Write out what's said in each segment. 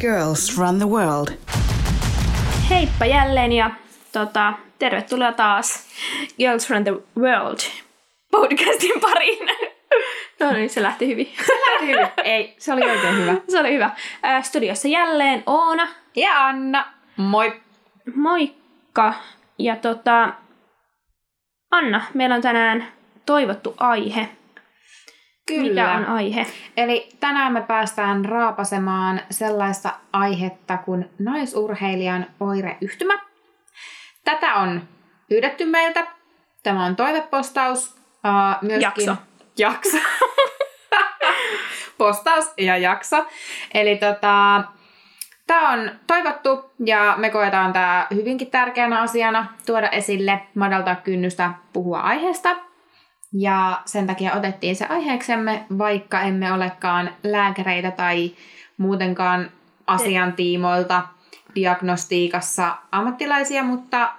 Girls run the world. Heippa jälleen ja tota, tervetuloa taas Girls run the world podcastin pariin. No niin, se lähti hyvin. Se lähti hyvin. Ei, se oli oikein hyvä. se oli hyvä. Ää, studiossa jälleen Oona. Ja Anna. Moi. Moikka. Ja tota, Anna, meillä on tänään toivottu aihe. Kyllä. Mikä on aihe? Eli tänään me päästään raapasemaan sellaista aihetta kuin naisurheilijan oireyhtymä. Tätä on pyydetty meiltä. Tämä on toivepostaus. Uh, myöskin... Jakso. Jakso. Postaus ja jakso. Eli tota, Tämä on toivottu ja me koetaan tämä hyvinkin tärkeänä asiana tuoda esille, madaltaa kynnystä puhua aiheesta. Ja sen takia otettiin se aiheeksemme, vaikka emme olekaan lääkäreitä tai muutenkaan asiantiimoilta diagnostiikassa ammattilaisia, mutta,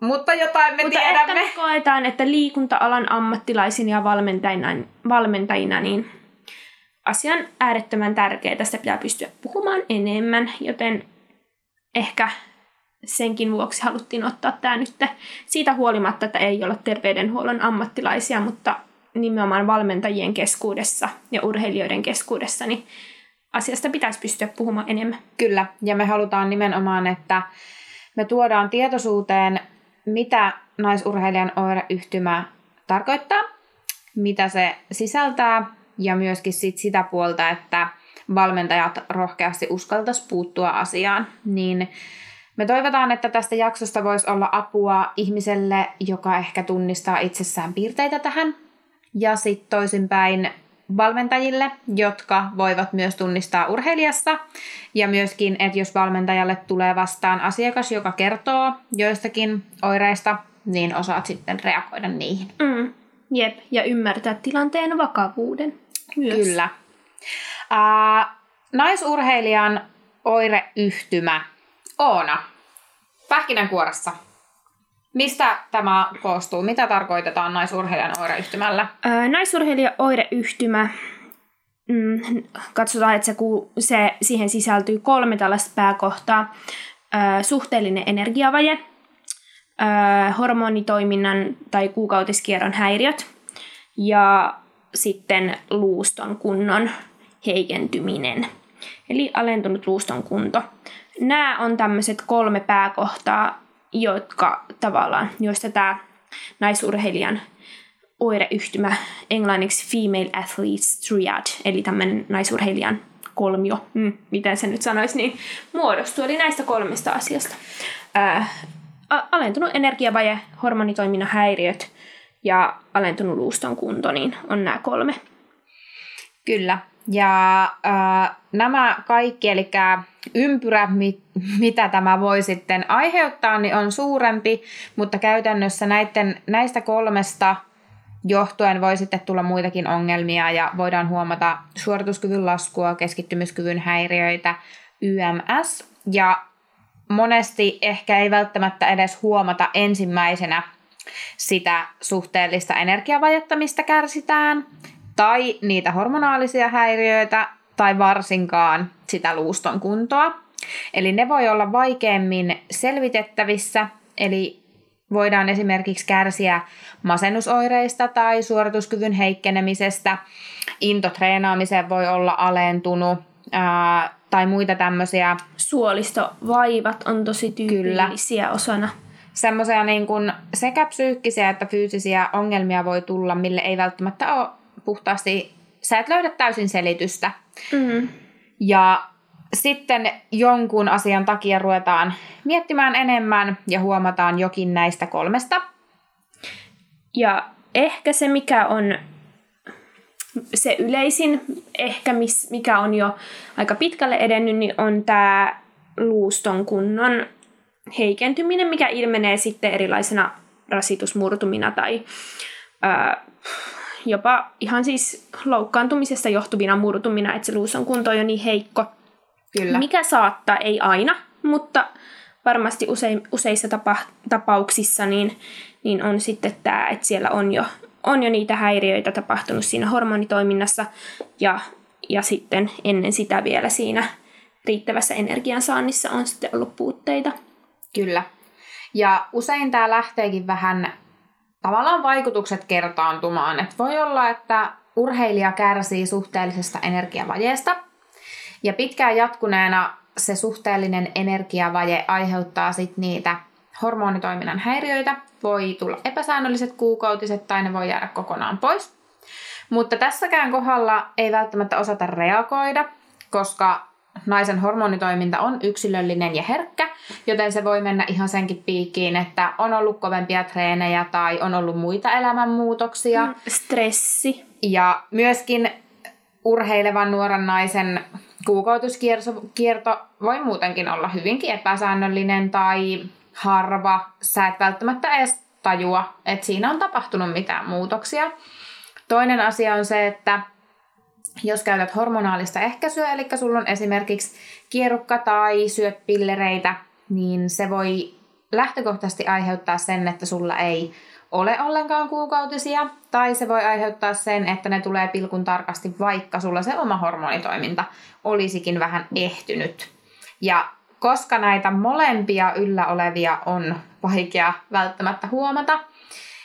mutta jotain me mutta tiedämme. Mutta me koetaan, että liikunta-alan ammattilaisin ja valmentajina, valmentajina niin asia on äärettömän tärkeä. Tästä pitää pystyä puhumaan enemmän, joten ehkä senkin vuoksi haluttiin ottaa tämä nyt siitä huolimatta, että ei olla terveydenhuollon ammattilaisia, mutta nimenomaan valmentajien keskuudessa ja urheilijoiden keskuudessa, niin asiasta pitäisi pystyä puhumaan enemmän. Kyllä, ja me halutaan nimenomaan, että me tuodaan tietoisuuteen, mitä naisurheilijan oireyhtymä tarkoittaa, mitä se sisältää, ja myöskin sit sitä puolta, että valmentajat rohkeasti uskaltaisi puuttua asiaan, niin me toivotaan, että tästä jaksosta voisi olla apua ihmiselle, joka ehkä tunnistaa itsessään piirteitä tähän, ja sitten toisinpäin valmentajille, jotka voivat myös tunnistaa urheilijassa, ja myöskin, että jos valmentajalle tulee vastaan asiakas, joka kertoo joistakin oireista, niin osaat sitten reagoida niihin. Mm, jep, ja ymmärtää tilanteen vakavuuden myös. Kyllä. Uh, naisurheilijan oireyhtymä. Oona, pähkinänkuoressa. Mistä tämä koostuu? Mitä tarkoitetaan naisurheilijan oireyhtymällä? Ää, naisurheilijan oireyhtymä, mm, katsotaan, että se, se, siihen sisältyy kolme tällaista pääkohtaa. Ää, suhteellinen energiavaje, ää, hormonitoiminnan tai kuukautiskierron häiriöt ja sitten luuston kunnon heikentyminen. Eli alentunut luuston kunto. Nämä on tämmöiset kolme pääkohtaa, jotka tavallaan, joista tämä naisurheilijan oireyhtymä, englanniksi Female Athletes Triad, eli tämmöinen naisurheilijan kolmio, mm, miten se nyt sanoisi, niin muodostuu. Eli näistä kolmesta asiasta. Ää, alentunut energiavaje, hormonitoiminnan häiriöt ja alentunut luuston kunto, niin on nämä kolme. Kyllä. Ja äh, nämä kaikki, eli ympyrä, mit, mitä tämä voi sitten aiheuttaa, niin on suurempi, mutta käytännössä näiden, näistä kolmesta johtuen voi sitten tulla muitakin ongelmia ja voidaan huomata suorituskyvyn laskua, keskittymiskyvyn häiriöitä, YMS ja monesti ehkä ei välttämättä edes huomata ensimmäisenä sitä suhteellista energiavajetta, mistä kärsitään, tai niitä hormonaalisia häiriöitä, tai varsinkaan sitä luuston kuntoa. Eli ne voi olla vaikeammin selvitettävissä, eli voidaan esimerkiksi kärsiä masennusoireista tai suorituskyvyn heikkenemisestä. Intotreenaamiseen voi olla alentunut ää, tai muita tämmöisiä. Suolistovaivat on tosi tyypillisiä Kyllä. osana semmoisia niin kuin sekä psyykkisiä että fyysisiä ongelmia voi tulla, mille ei välttämättä ole puhtaasti, sä et löydä täysin selitystä. Mm. Ja sitten jonkun asian takia ruvetaan miettimään enemmän ja huomataan jokin näistä kolmesta. Ja ehkä se, mikä on se yleisin, ehkä mikä on jo aika pitkälle edennyt, niin on tämä luuston kunnon heikentyminen, mikä ilmenee sitten erilaisena rasitusmurtumina tai ää, jopa ihan siis loukkaantumisesta johtuvina murtumina, että se luuston kunto on jo niin heikko. Kyllä. Mikä saattaa, ei aina, mutta varmasti usein, useissa tapa, tapauksissa niin, niin on sitten tämä, että siellä on jo, on jo niitä häiriöitä tapahtunut siinä hormonitoiminnassa ja, ja sitten ennen sitä vielä siinä riittävässä energiansaannissa on sitten ollut puutteita. Kyllä. Ja usein tämä lähteekin vähän tavallaan vaikutukset kertaantumaan. Et voi olla, että urheilija kärsii suhteellisesta energiavajeesta ja pitkään jatkuneena se suhteellinen energiavaje aiheuttaa sit niitä hormonitoiminnan häiriöitä. Voi tulla epäsäännölliset kuukautiset tai ne voi jäädä kokonaan pois. Mutta tässäkään kohdalla ei välttämättä osata reagoida, koska naisen hormonitoiminta on yksilöllinen ja herkkä, joten se voi mennä ihan senkin piikkiin, että on ollut kovempia treenejä tai on ollut muita elämänmuutoksia. Mm, stressi. Ja myöskin urheilevan nuoren naisen kuukautuskierto voi muutenkin olla hyvinkin epäsäännöllinen tai harva. Sä et välttämättä edes tajua, että siinä on tapahtunut mitään muutoksia. Toinen asia on se, että jos käytät hormonaalista ehkäisyä, eli sulla on esimerkiksi kierukka tai syöt pillereitä, niin se voi lähtökohtaisesti aiheuttaa sen, että sulla ei ole ollenkaan kuukautisia, tai se voi aiheuttaa sen, että ne tulee pilkun tarkasti, vaikka sulla se oma hormonitoiminta olisikin vähän ehtynyt. Ja koska näitä molempia yllä olevia on vaikea välttämättä huomata,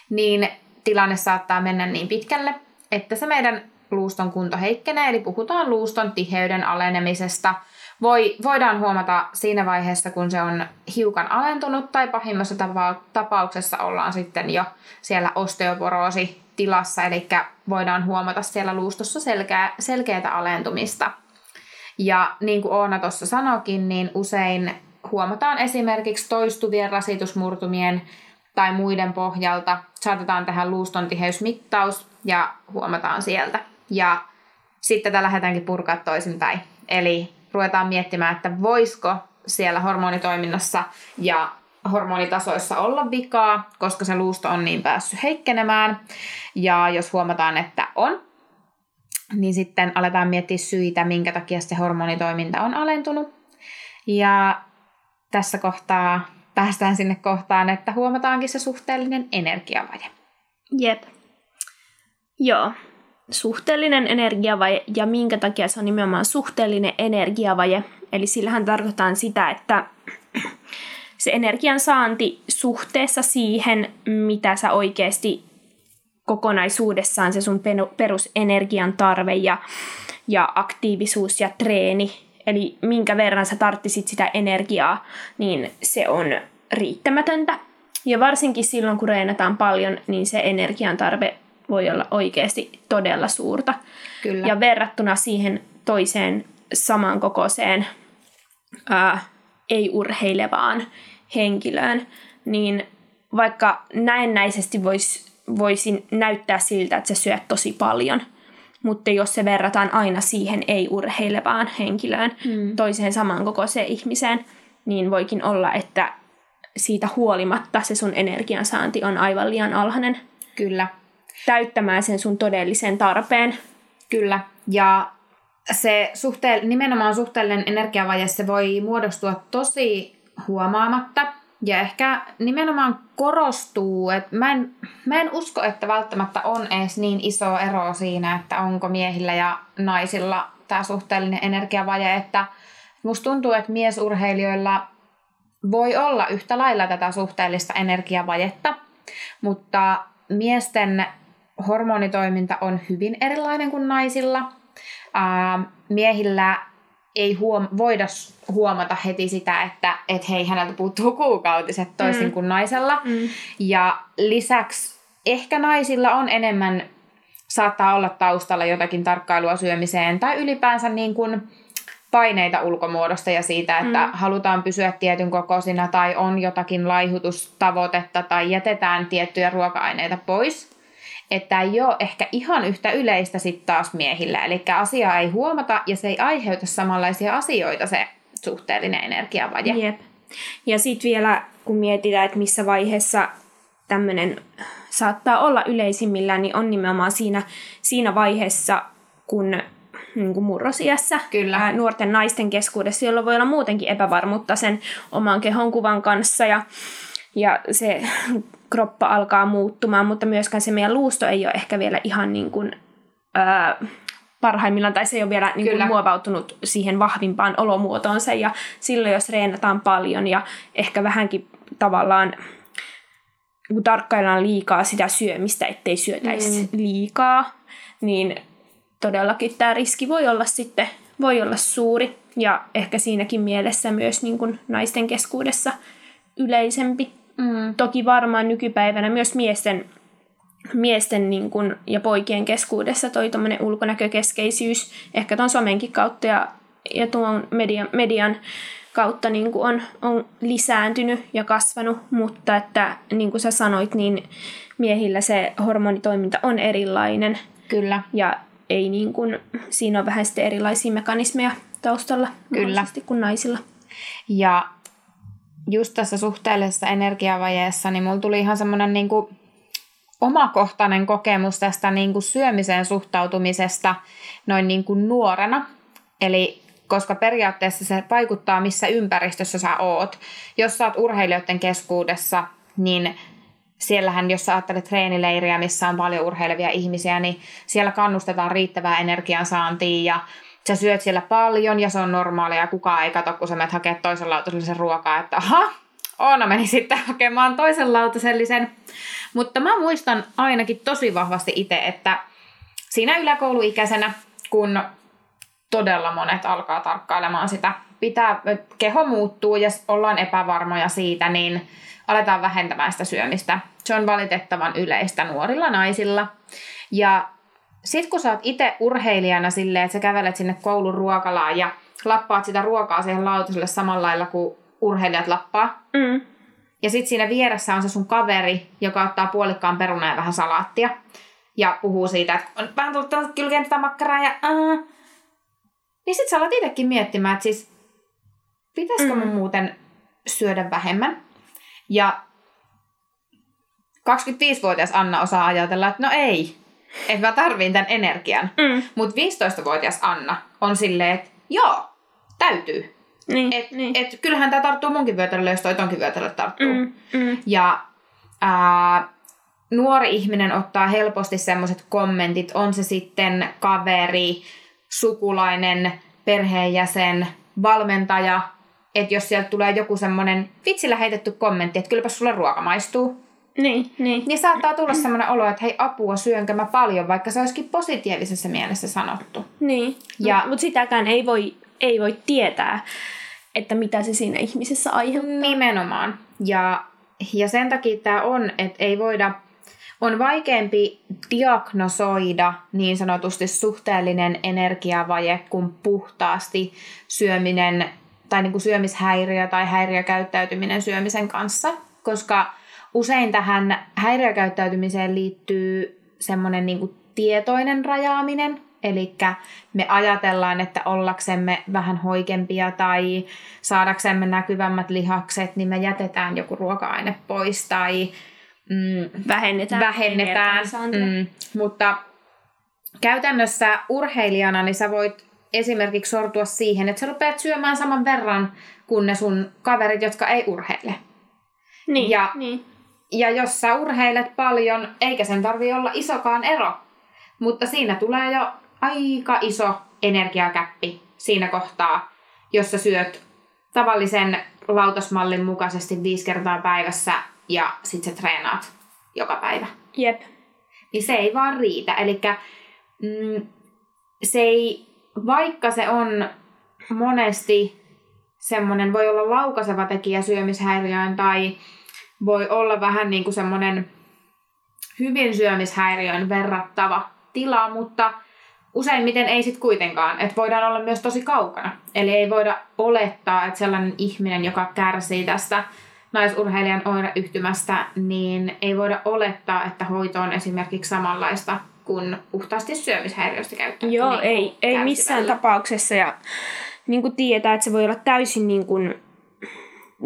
niin tilanne saattaa mennä niin pitkälle, että se meidän luuston kunto heikkenee, eli puhutaan luuston tiheyden alenemisesta. Voi, voidaan huomata siinä vaiheessa, kun se on hiukan alentunut, tai pahimmassa tapauksessa ollaan sitten jo siellä osteoporoosi-tilassa, eli voidaan huomata siellä luustossa selkeä, selkeää alentumista. Ja niin kuin Oona tuossa sanokin, niin usein huomataan esimerkiksi toistuvien rasitusmurtumien tai muiden pohjalta. Saatetaan tehdä luuston tiheysmittaus ja huomataan sieltä. Ja sitten tätä lähdetäänkin purkaa toisinpäin. Eli ruvetaan miettimään, että voisiko siellä hormonitoiminnassa ja hormonitasoissa olla vikaa, koska se luusto on niin päässyt heikkenemään. Ja jos huomataan, että on, niin sitten aletaan miettiä syitä, minkä takia se hormonitoiminta on alentunut. Ja tässä kohtaa päästään sinne kohtaan, että huomataankin se suhteellinen energiavaje. Jep. Joo, suhteellinen energiavaje ja minkä takia se on nimenomaan suhteellinen energiavaje. Eli sillähän tarkoitetaan sitä, että se energian saanti suhteessa siihen, mitä sä oikeasti kokonaisuudessaan se sun perusenergian tarve ja, ja aktiivisuus ja treeni, eli minkä verran sä tarttisit sitä energiaa, niin se on riittämätöntä. Ja varsinkin silloin, kun reenataan paljon, niin se energian tarve voi olla oikeasti todella suurta. Kyllä. Ja verrattuna siihen toiseen samankokoiseen ää, ei-urheilevaan henkilöön, niin vaikka näennäisesti vois, voisin näyttää siltä, että se syöt tosi paljon, mutta jos se verrataan aina siihen ei-urheilevaan henkilöön, mm. toiseen samankokoiseen ihmiseen, niin voikin olla, että siitä huolimatta se sun energiansaanti on aivan liian alhainen. Kyllä täyttämään sen sun todellisen tarpeen. Kyllä, ja se suhteen, nimenomaan suhteellinen energiavaje, se voi muodostua tosi huomaamatta. Ja ehkä nimenomaan korostuu, että mä en, mä en usko, että välttämättä on edes niin iso ero siinä, että onko miehillä ja naisilla tämä suhteellinen energiavaje, että musta tuntuu, että miesurheilijoilla voi olla yhtä lailla tätä suhteellista energiavajetta, mutta miesten hormonitoiminta on hyvin erilainen kuin naisilla. Miehillä ei huom- voida huomata heti sitä, että et hei, häneltä puuttuu kuukautiset toisin mm. kuin naisella. Mm. Ja lisäksi ehkä naisilla on enemmän, saattaa olla taustalla jotakin tarkkailua syömiseen tai ylipäänsä niin kuin paineita ulkomuodosta ja siitä, että mm. halutaan pysyä tietyn kokoisina tai on jotakin laihutustavoitetta tai jätetään tiettyjä ruoka-aineita pois että ei ole ehkä ihan yhtä yleistä sitten taas miehillä. Eli asiaa ei huomata ja se ei aiheuta samanlaisia asioita se suhteellinen energiavaje. Jep. Ja sitten vielä, kun mietitään, että missä vaiheessa tämmöinen saattaa olla yleisimmillään, niin on nimenomaan siinä, siinä vaiheessa, kun niin kuin murrosiässä Kyllä. Ää, nuorten naisten keskuudessa, jolloin voi olla muutenkin epävarmuutta sen oman kehonkuvan kanssa ja, ja se kroppa alkaa muuttumaan, mutta myöskään se meidän luusto ei ole ehkä vielä ihan niin kuin, ää, parhaimmillaan, tai se ei ole vielä niin kuin, muovautunut siihen vahvimpaan olomuotoonsa, ja silloin jos reenataan paljon ja ehkä vähänkin tavallaan kun tarkkaillaan liikaa sitä syömistä, ettei syötäisi mm. liikaa, niin todellakin tämä riski voi olla sitten voi olla suuri ja ehkä siinäkin mielessä myös niin kuin naisten keskuudessa yleisempi. Mm. Toki varmaan nykypäivänä myös miesten, miesten niin kuin, ja poikien keskuudessa toi ulkonäkökeskeisyys ehkä tuon somenkin kautta ja, ja tuon median, median kautta niin kuin on, on lisääntynyt ja kasvanut, mutta että niin kuin sä sanoit, niin miehillä se hormonitoiminta on erilainen. Kyllä. Ja ei niin kuin, siinä on vähän sitten erilaisia mekanismeja taustalla Kyllä. kuin naisilla. Ja just tässä suhteellisessa energiavajeessa, niin mulla tuli ihan semmoinen niin omakohtainen kokemus tästä niin kuin syömiseen suhtautumisesta noin niin kuin nuorena. Eli koska periaatteessa se vaikuttaa, missä ympäristössä sä oot. Jos sä oot urheilijoiden keskuudessa, niin siellähän, jos sä ajattelet treenileiriä, missä on paljon urheilevia ihmisiä, niin siellä kannustetaan riittävää energiansaantia ja sä syöt siellä paljon ja se on normaalia ja kukaan ei katso, kun sä menet hakemaan toisen lautasellisen ruokaa, että aha, Oona meni sitten hakemaan toisen lautasellisen. Mutta mä muistan ainakin tosi vahvasti itse, että siinä yläkouluikäisenä, kun todella monet alkaa tarkkailemaan sitä. Pitää, keho muuttuu ja ollaan epävarmoja siitä, niin aletaan vähentämään sitä syömistä. Se on valitettavan yleistä nuorilla naisilla. Ja sitten kun sä oot itse urheilijana silleen, että sä kävelet sinne koulun ruokalaan ja lappaat sitä ruokaa siihen lautaselle samalla lailla kuin urheilijat lappaa. Mm. Ja sitten siinä vieressä on se sun kaveri, joka ottaa puolikkaan perunaa ja vähän salaattia. Ja puhuu siitä, että on vähän tullut kylkeen tätä makkaraa ja uh, niin sit sä alat itsekin miettimään, että siis pitäisikö mm. muuten syödä vähemmän. Ja 25-vuotias Anna osaa ajatella, että no ei, että mä tarviin tämän energian. Mm. Mutta 15-vuotias Anna on silleen, että joo, täytyy. Niin, et, niin. Et, kyllähän tämä tarttuu munkin vyötärölle, jos toi tonkin vyötärölle tarttuu. Mm, mm. Ja ää, nuori ihminen ottaa helposti semmoiset kommentit, on se sitten kaveri, sukulainen, perheenjäsen, valmentaja, että jos sieltä tulee joku semmoinen vitsillä heitetty kommentti, että kylläpä sulle ruoka maistuu, niin, niin. niin saattaa tulla semmoinen olo, että hei apua, syönkö mä paljon, vaikka se olisikin positiivisessa mielessä sanottu. Niin, ja, mutta sitäkään ei voi, ei voi tietää, että mitä se siinä ihmisessä aiheuttaa. Nimenomaan. Ja, ja sen takia tämä on, että ei voida on vaikeampi diagnosoida niin sanotusti suhteellinen energiavaje kuin puhtaasti syöminen tai niin kuin syömishäiriö tai häiriökäyttäytyminen syömisen kanssa, koska usein tähän häiriökäyttäytymiseen liittyy semmoinen niin tietoinen rajaaminen, Eli me ajatellaan, että ollaksemme vähän hoikempia tai saadaksemme näkyvämmät lihakset, niin me jätetään joku ruoka-aine pois tai mm, vähennetään. vähennetään mm, mutta käytännössä urheilijana niin sä voit esimerkiksi sortua siihen, että sä rupeat syömään saman verran kuin ne sun kaverit, jotka ei urheile. Niin, ja, niin. Ja jos sä urheilet paljon, eikä sen tarvi olla isokaan ero, mutta siinä tulee jo aika iso energiakäppi siinä kohtaa, jos sä syöt tavallisen lautasmallin mukaisesti viisi kertaa päivässä ja sit sä treenaat joka päivä. Jep. Niin se ei vaan riitä. Eli mm, se ei, vaikka se on monesti semmoinen, voi olla laukaseva tekijä syömishäiriöön tai voi olla vähän niin kuin semmoinen hyvin syömishäiriöön verrattava tila, mutta useimmiten ei sitten kuitenkaan, että voidaan olla myös tosi kaukana. Eli ei voida olettaa, että sellainen ihminen, joka kärsii tästä naisurheilijan oireyhtymästä, niin ei voida olettaa, että hoito on esimerkiksi samanlaista kuin puhtaasti syömishäiriöistä käyttää. Joo, niin ei, ei missään tapauksessa. Ja niin kuin tiedetään, että se voi olla täysin niin kuin,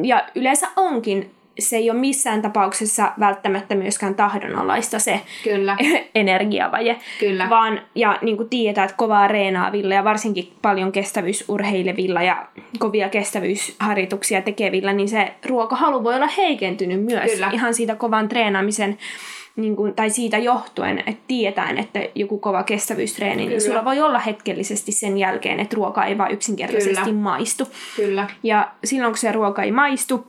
ja yleensä onkin se ei ole missään tapauksessa välttämättä myöskään tahdonalaista se Kyllä. energiavaje. Kyllä. Vaan, ja niin kuin tiedetään, että kovaa reenaavilla ja varsinkin paljon kestävyysurheilevilla ja kovia kestävyysharjoituksia tekevillä, niin se ruokahalu voi olla heikentynyt myös Kyllä. ihan siitä kovan treenaamisen niin kuin, tai siitä johtuen, että tietäen, että joku kova kestävyystreeni, niin Kyllä. niin sulla voi olla hetkellisesti sen jälkeen, että ruoka ei vaan yksinkertaisesti Kyllä. maistu. Kyllä. Ja silloin, kun se ruoka ei maistu,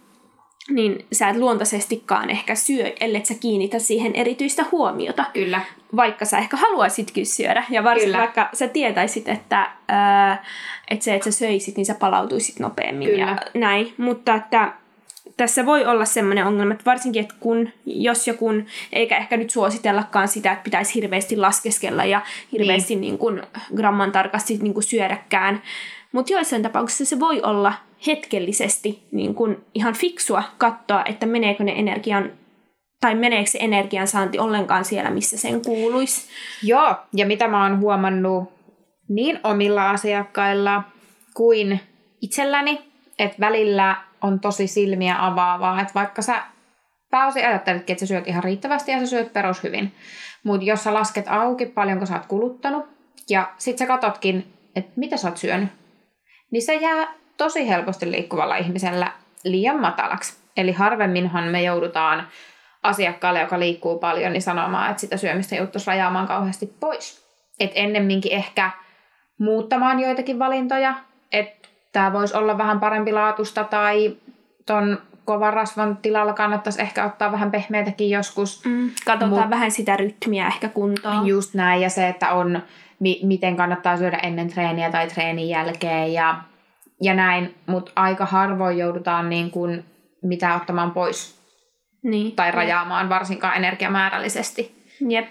niin sä et luontaisestikaan ehkä syö, ellei sä kiinnitä siihen erityistä huomiota Kyllä. vaikka sä ehkä haluaisitkin syödä, ja varsinkin Kyllä. vaikka sä tietäisit, että, ää, että se, että sä söisit, niin sä palautuisit nopeammin Kyllä. ja näin. Mutta että tässä voi olla semmoinen ongelma, että varsinkin, että kun, jos ja kun, eikä ehkä nyt suositellakaan sitä, että pitäisi hirveästi laskeskella ja hirveästi niin. Niin gramman tarkasti niin kuin syödäkään, mutta joissain tapauksissa se voi olla hetkellisesti niin kuin ihan fiksua katsoa, että meneekö ne energian tai meneekö se energiansaanti ollenkaan siellä, missä sen kuuluisi. Joo, ja mitä mä oon huomannut niin omilla asiakkailla kuin itselläni, että välillä on tosi silmiä avaavaa, että vaikka sä pääosin ajatteletkin, että sä syöt ihan riittävästi ja sä syöt perushyvin, mutta jos sä lasket auki paljonko sä oot kuluttanut ja sit sä katotkin, että mitä sä oot syönyt, niin se jää tosi helposti liikkuvalla ihmisellä liian matalaksi. Eli harvemminhan me joudutaan asiakkaalle, joka liikkuu paljon, niin sanomaan, että sitä syömistä joutuisi rajaamaan kauheasti pois. Et ennemminkin ehkä muuttamaan joitakin valintoja, että tämä voisi olla vähän parempi laatusta tai ton kovan rasvan tilalla kannattaisi ehkä ottaa vähän pehmeitäkin joskus. Mm, katsotaan Mut- Mut, vähän sitä rytmiä ehkä kuntoon. Just näin, ja se, että on, mi- miten kannattaa syödä ennen treeniä tai treenin jälkeen ja, ja näin, mutta aika harvoin joudutaan niin kuin mitä ottamaan pois Niin. tai rajaamaan, varsinkaan energiamäärällisesti. Jep.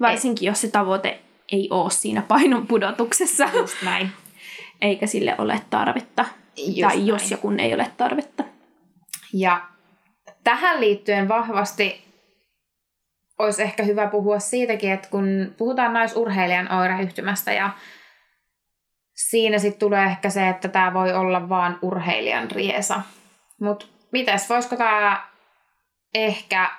Varsinkin, jos se tavoite ei ole siinä painon pudotuksessa, Just näin. eikä sille ole tarvetta. Just tai näin. jos ja kun ei ole tarvetta. Ja tähän liittyen vahvasti olisi ehkä hyvä puhua siitäkin, että kun puhutaan naisurheilijan oireyhtymästä ja siinä sitten tulee ehkä se, että tämä voi olla vaan urheilijan riesa. Mutta mites, voisiko tämä ehkä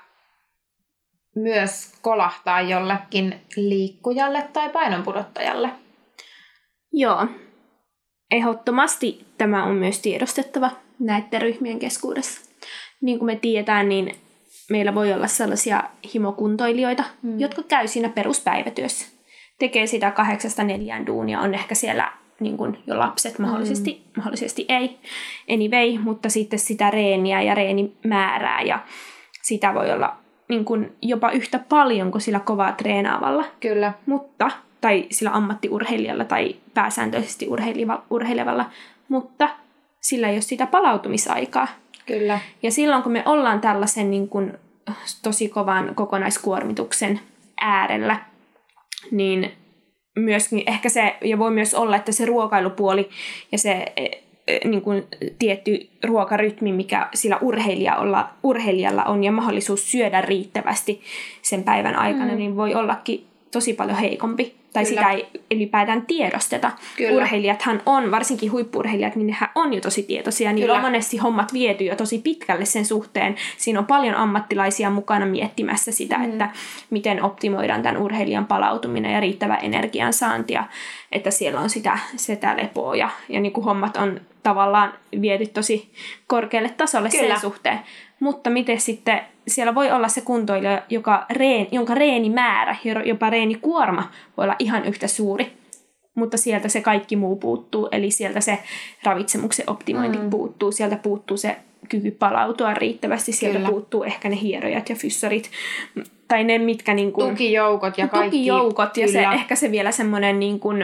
myös kolahtaa jollekin liikkujalle tai painonpudottajalle? Joo. Ehdottomasti tämä on myös tiedostettava näiden ryhmien keskuudessa. Niin kuin me tiedetään, niin meillä voi olla sellaisia himokuntoilijoita, mm. jotka käy siinä peruspäivätyössä. Tekee sitä kahdeksasta neljään duunia, on ehkä siellä niin kuin jo lapset mahdollisesti, mm. mahdollisesti ei, anyway, mutta sitten sitä reeniä ja reenimäärää ja sitä voi olla niin kuin jopa yhtä paljon kuin sillä kovaa treenaavalla Kyllä. mutta, tai sillä ammattiurheilijalla tai pääsääntöisesti urheilevalla, mutta sillä ei ole sitä palautumisaikaa. Kyllä. Ja silloin kun me ollaan tällaisen niin kuin, tosi kovan kokonaiskuormituksen äärellä, niin myöskin ehkä se, ja voi myös olla, että se ruokailupuoli ja se e, e, niin kuin tietty ruokarytmi, mikä sillä urheilijalla, urheilijalla on ja mahdollisuus syödä riittävästi sen päivän aikana, mm. niin voi ollakin tosi paljon heikompi. Tai Kyllä. sitä ei ylipäätään tiedosteta. Kyllä. Urheilijathan on, varsinkin huippurheilijat, niin nehän on jo tosi tietoisia. Niillä Kyllä. on monesti hommat viety jo tosi pitkälle sen suhteen. Siinä on paljon ammattilaisia mukana miettimässä sitä, mm. että miten optimoidaan tämän urheilijan palautuminen ja riittävä energiansaanti. Ja että siellä on sitä, sitä lepoa ja, ja niin kuin hommat on tavallaan viety tosi korkealle tasolle Kyllä. sen suhteen. Mutta miten sitten, siellä voi olla se kuntoilija, joka reen, jonka reenimäärä, jopa reenikuorma voi olla ihan yhtä suuri, mutta sieltä se kaikki muu puuttuu, eli sieltä se ravitsemuksen optimointi mm. puuttuu, sieltä puuttuu se kyky palautua riittävästi, sieltä Kyllä. puuttuu ehkä ne hierojat ja fyssarit, tai ne mitkä niin kuin, Tukijoukot ja kaikki. tukijoukot ja se, Kyllä. ehkä se vielä semmoinen niin kuin,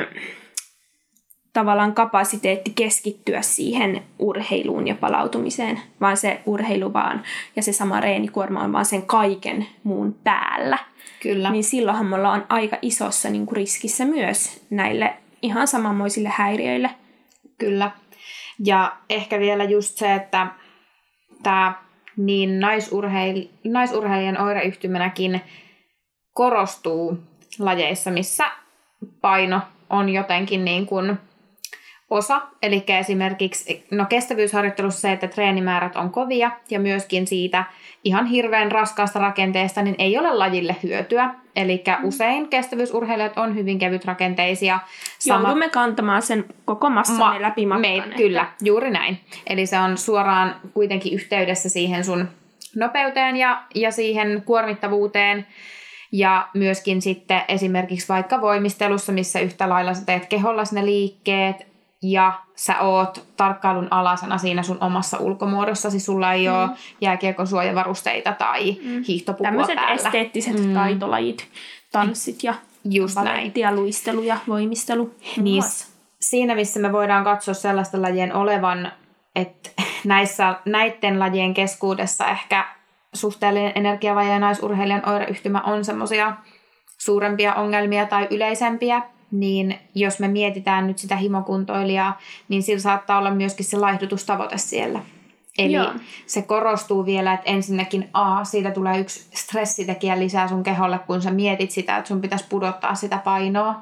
tavallaan kapasiteetti keskittyä siihen urheiluun ja palautumiseen, vaan se urheilu vaan ja se sama reenikuorma on vaan sen kaiken muun päällä. Kyllä. Niin silloinhan me ollaan aika isossa niin kuin riskissä myös näille ihan samanmoisille häiriöille. Kyllä. Ja ehkä vielä just se, että tämä niin naisurheil, naisurheilijan oireyhtymänäkin korostuu lajeissa, missä paino on jotenkin niin kuin osa. Eli esimerkiksi no kestävyysharjoittelussa se, että treenimäärät on kovia ja myöskin siitä ihan hirveän raskaasta rakenteesta, niin ei ole lajille hyötyä. Eli usein kestävyysurheilijat on hyvin kevytrakenteisia. Joudumme kantamaan sen koko massamme Ma- läpi matkan. Me, että- kyllä, juuri näin. Eli se on suoraan kuitenkin yhteydessä siihen sun nopeuteen ja, ja siihen kuormittavuuteen. Ja myöskin sitten esimerkiksi vaikka voimistelussa, missä yhtä lailla sä teet keholla ne liikkeet ja sä oot tarkkailun alasena siinä sun omassa ulkomuodossasi. Sulla ei mm. ole jääkiekon suojavarusteita tai mm. hiihtopukua Tämmöiset päällä. esteettiset mm. taitolajit, tanssit ja Just näin. ja luistelu ja voimistelu. Niin, siinä, missä me voidaan katsoa sellaista lajien olevan, että näissä, näiden lajien keskuudessa ehkä suhteellinen energiavaje ja naisurheilijan oireyhtymä on semmoisia suurempia ongelmia tai yleisempiä, niin jos me mietitään nyt sitä himokuntoilijaa, niin sillä saattaa olla myöskin se laihdutustavoite siellä. Eli Joo. se korostuu vielä, että ensinnäkin A, siitä tulee yksi stressitekijä lisää sun keholle, kun sä mietit sitä, että sun pitäisi pudottaa sitä painoa.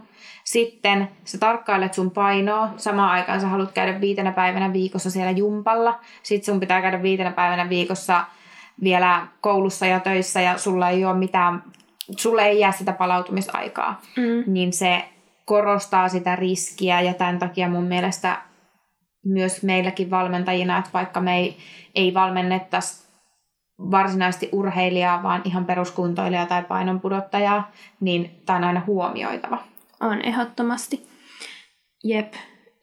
Sitten sä tarkkailet sun painoa, samaan aikaan sä haluat käydä viitenä päivänä viikossa siellä jumpalla. Sitten sun pitää käydä viitenä päivänä viikossa vielä koulussa ja töissä ja sulla ei ole mitään, sulle ei jää sitä palautumisaikaa. Mm. Niin se korostaa sitä riskiä ja tämän takia mun mielestä myös meilläkin valmentajina, että vaikka me ei, ei valmennettaisi varsinaisesti urheilijaa, vaan ihan peruskuntoilijaa tai painonpudottajaa, niin tämä on aina huomioitava. On ehdottomasti. Jep,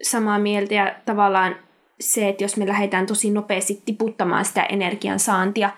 samaa mieltä ja tavallaan se, että jos me lähdetään tosi nopeasti tiputtamaan sitä energian saantia,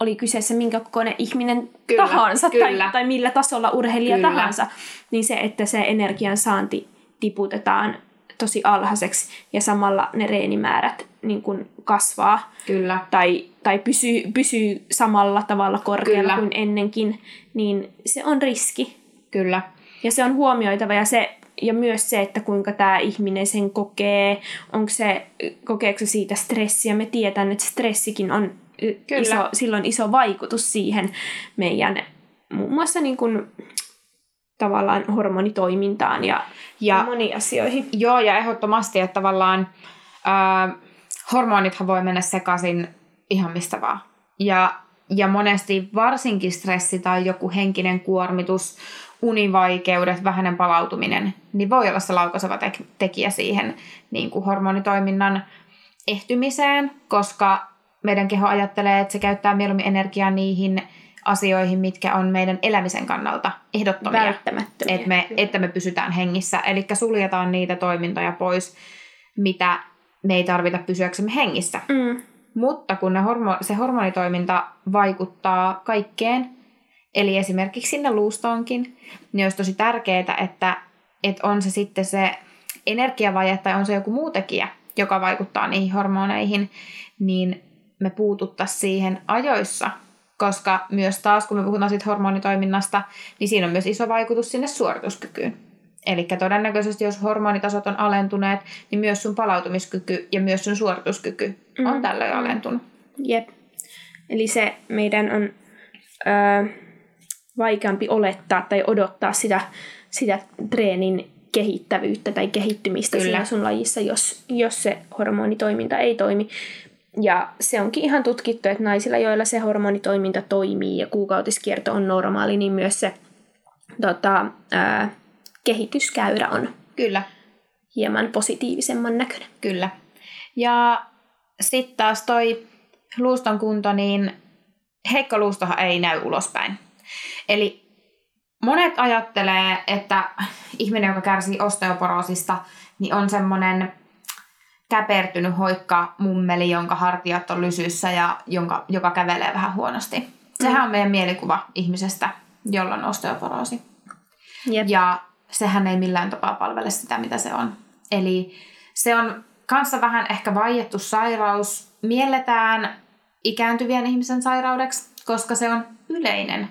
oli kyseessä minkä kokoinen ihminen kyllä, tahansa kyllä. Tai, tai millä tasolla urheilija kyllä. tahansa, niin se, että se energian saanti tiputetaan tosi alhaiseksi ja samalla ne reenimäärät niin kuin kasvaa. Kyllä. Tai, tai pysyy, pysyy samalla tavalla korkealla Kyllä. kuin ennenkin, niin se on riski. Kyllä. Ja se on huomioitava ja, se, ja myös se, että kuinka tämä ihminen sen kokee, onko se, kokeeko se siitä stressiä. Me tiedän, että stressikin on Kyllä. Iso, silloin iso vaikutus siihen meidän muun muassa niin kuin, tavallaan hormonitoimintaan ja, ja moniin asioihin. Joo, ja ehdottomasti, että tavallaan äh, hormonithan voi mennä sekaisin ihan mistä vaan. Ja, ja monesti varsinkin stressi tai joku henkinen kuormitus, univaikeudet, vähäinen palautuminen, niin voi olla se laukaiseva tek- tekijä siihen niin kuin hormonitoiminnan ehtymiseen, koska meidän keho ajattelee, että se käyttää mieluummin energiaa niihin asioihin, mitkä on meidän elämisen kannalta ehdottomia. Välttämättömiä. Että me, että me pysytään hengissä. Eli suljetaan niitä toimintoja pois, mitä me ei tarvita pysyäksemme hengissä. Mm. Mutta kun ne hormo- se hormonitoiminta vaikuttaa kaikkeen, eli esimerkiksi sinne luustoonkin, niin olisi tosi tärkeää, että, että on se sitten se energiavaje tai on se joku muu tekijä, joka vaikuttaa niihin hormoneihin, niin me puututtaisiin siihen ajoissa, koska myös taas kun me puhutaan siitä hormonitoiminnasta, niin siinä on myös iso vaikutus sinne suorituskykyyn. Eli todennäköisesti jos hormonitasot on alentuneet, niin myös sun palautumiskyky ja myös sun suorituskyky mm. on tällöin alentunut. Jep. Eli se meidän on ö, vaikeampi olettaa tai odottaa sitä, sitä treenin kehittävyyttä tai kehittymistä Kyllä. siinä sun lajissa, jos, jos se hormonitoiminta ei toimi. Ja se onkin ihan tutkittu, että naisilla, joilla se hormonitoiminta toimii ja kuukautiskierto on normaali, niin myös se tota, ää, kehityskäyrä on Kyllä. hieman positiivisemman näköinen. Kyllä. Ja sitten taas toi luuston kunto, niin heikko luustohan ei näy ulospäin. Eli monet ajattelee, että ihminen, joka kärsii osteoporoosista, niin on semmoinen käpertynyt hoikka mummeli, jonka hartiat on lysyssä ja jonka, joka kävelee vähän huonosti. Sehän on meidän mielikuva ihmisestä, jolla on osteoporoosi. Jep. Ja sehän ei millään tapaa palvele sitä, mitä se on. Eli se on kanssa vähän ehkä vaiettu sairaus. Mielletään ikääntyvien ihmisen sairaudeksi, koska se on yleinen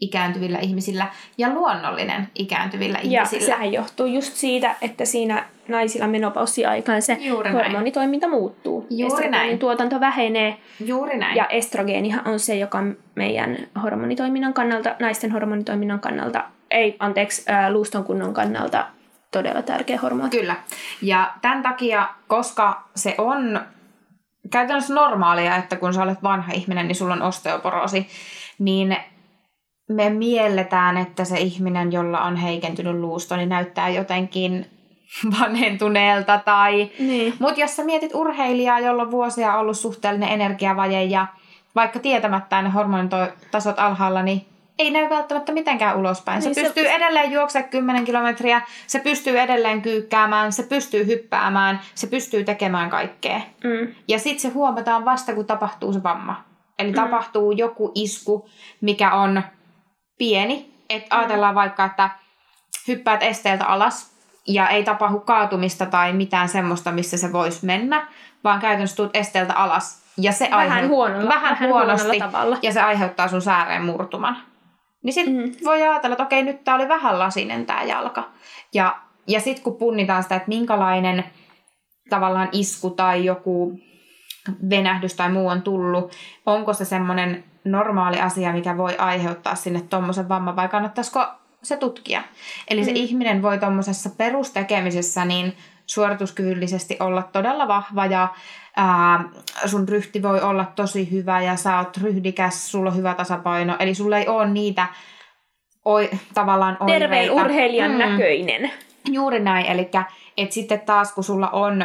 ikääntyvillä ihmisillä ja luonnollinen ikääntyvillä ihmisillä. Ja sehän johtuu just siitä, että siinä naisilla menopausiaikaan se Juuri hormonitoiminta näin. muuttuu. Juuri näin. tuotanto vähenee. Juuri näin. Ja estrogeenihan on se, joka meidän hormonitoiminnan kannalta, naisten hormonitoiminnan kannalta, ei anteeksi, ää, luuston kunnon kannalta todella tärkeä hormoni. Kyllä. Ja tämän takia, koska se on käytännössä normaalia, että kun sä olet vanha ihminen, niin sulla on osteoporoosi, niin me mielletään, että se ihminen, jolla on heikentynyt luusto, niin näyttää jotenkin vanhentuneelta. Tai... Niin. Mutta jos sä mietit urheilijaa, jolla on vuosia ollut suhteellinen energiavaje ja vaikka tietämättään ne hormonitasot alhaalla, niin ei näy välttämättä mitenkään ulospäin. Se Niin se- pystyy edelleen juoksemaan 10 kilometriä, se pystyy edelleen kyykkäämään, se pystyy hyppäämään, se pystyy tekemään kaikkea. Mm. Ja sitten se huomataan vasta, kun tapahtuu se vamma. Eli mm. tapahtuu joku isku, mikä on pieni. Et ajatellaan vaikka, että hyppäät esteeltä alas ja ei tapahdu kaatumista tai mitään semmoista, missä se voisi mennä, vaan käytännössä tuut esteeltä alas. Ja se Vähän aiheut- huonolla- vähän, vähän huonosti, huonolla tavalla. ja se aiheuttaa sun sääreen murtuman. Niin sitten Mm. voi ajatella, että okei, nyt tää oli vähän lasinen tää jalka. Ja, ja sitten kun punnitaan sitä, että minkälainen tavallaan isku tai joku venähdys tai muu on tullut, onko se semmoinen normaali asia, mikä voi aiheuttaa sinne tuommoisen vamman vai kannattaisiko se tutkia. Eli se Mm. ihminen voi tuommoisessa perustekemisessä niin suorituskyvyllisesti olla todella vahva ja ää, sun ryhti voi olla tosi hyvä ja sä oot ryhdikäs, sulla on hyvä tasapaino. Eli sulla ei ole niitä oi, tavallaan oireita. Terveen urheilijan Mm. näköinen. Juuri näin, eli että sitten taas kun sulla on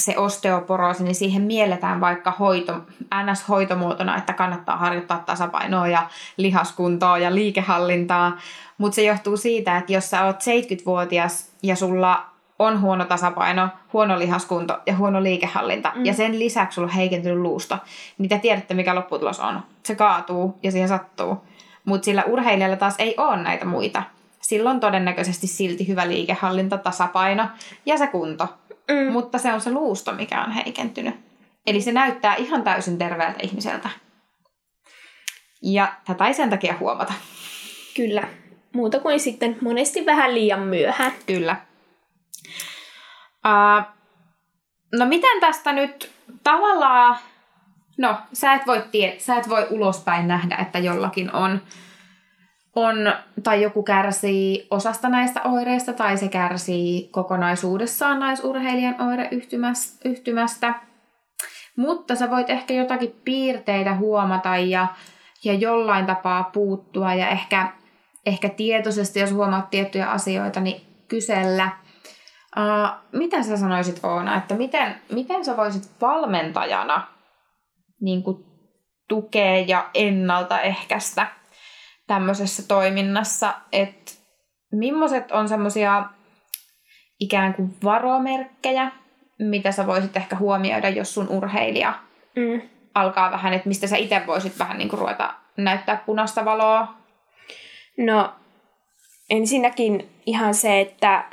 se osteoporoosi, niin siihen mielletään vaikka hoito, NS-hoitomuotona, että kannattaa harjoittaa tasapainoa ja lihaskuntoa ja liikehallintaa. Mutta se johtuu siitä, että jos sä oot 70-vuotias ja sulla on huono tasapaino, huono lihaskunto ja huono liikehallinta, mm. ja sen lisäksi sulla on heikentynyt luusto, niin te tiedätte, mikä lopputulos on. Se kaatuu ja siihen sattuu. Mutta sillä urheilijalla taas ei ole näitä muita. Silloin todennäköisesti silti hyvä liikehallinta, tasapaino ja se kunto. Mm. Mutta se on se luusto, mikä on heikentynyt. Eli se näyttää ihan täysin terveeltä ihmiseltä. Ja tätä ei sen takia huomata. Kyllä. Muuta kuin sitten monesti vähän liian myöhään. Kyllä. Uh, no miten tästä nyt tavallaan... No, sä et, voi tie, sä et voi ulospäin nähdä, että jollakin on, on, tai joku kärsii osasta näistä oireista, tai se kärsii kokonaisuudessaan naisurheilijan oireyhtymästä. Mutta sä voit ehkä jotakin piirteitä huomata ja, ja jollain tapaa puuttua ja ehkä, ehkä tietoisesti, jos huomaat tiettyjä asioita, niin kysellä. Uh, mitä sä sanoisit Oona, että miten, miten sä voisit valmentajana niin kuin, tukea ja ennaltaehkäistä tämmöisessä toiminnassa, että millaiset on semmoisia ikään kuin varomerkkejä, mitä sä voisit ehkä huomioida, jos sun urheilija Mm. alkaa vähän, että mistä sä itse voisit vähän niin kuin ruveta näyttää punaista valoa. No, ensinnäkin ihan se, että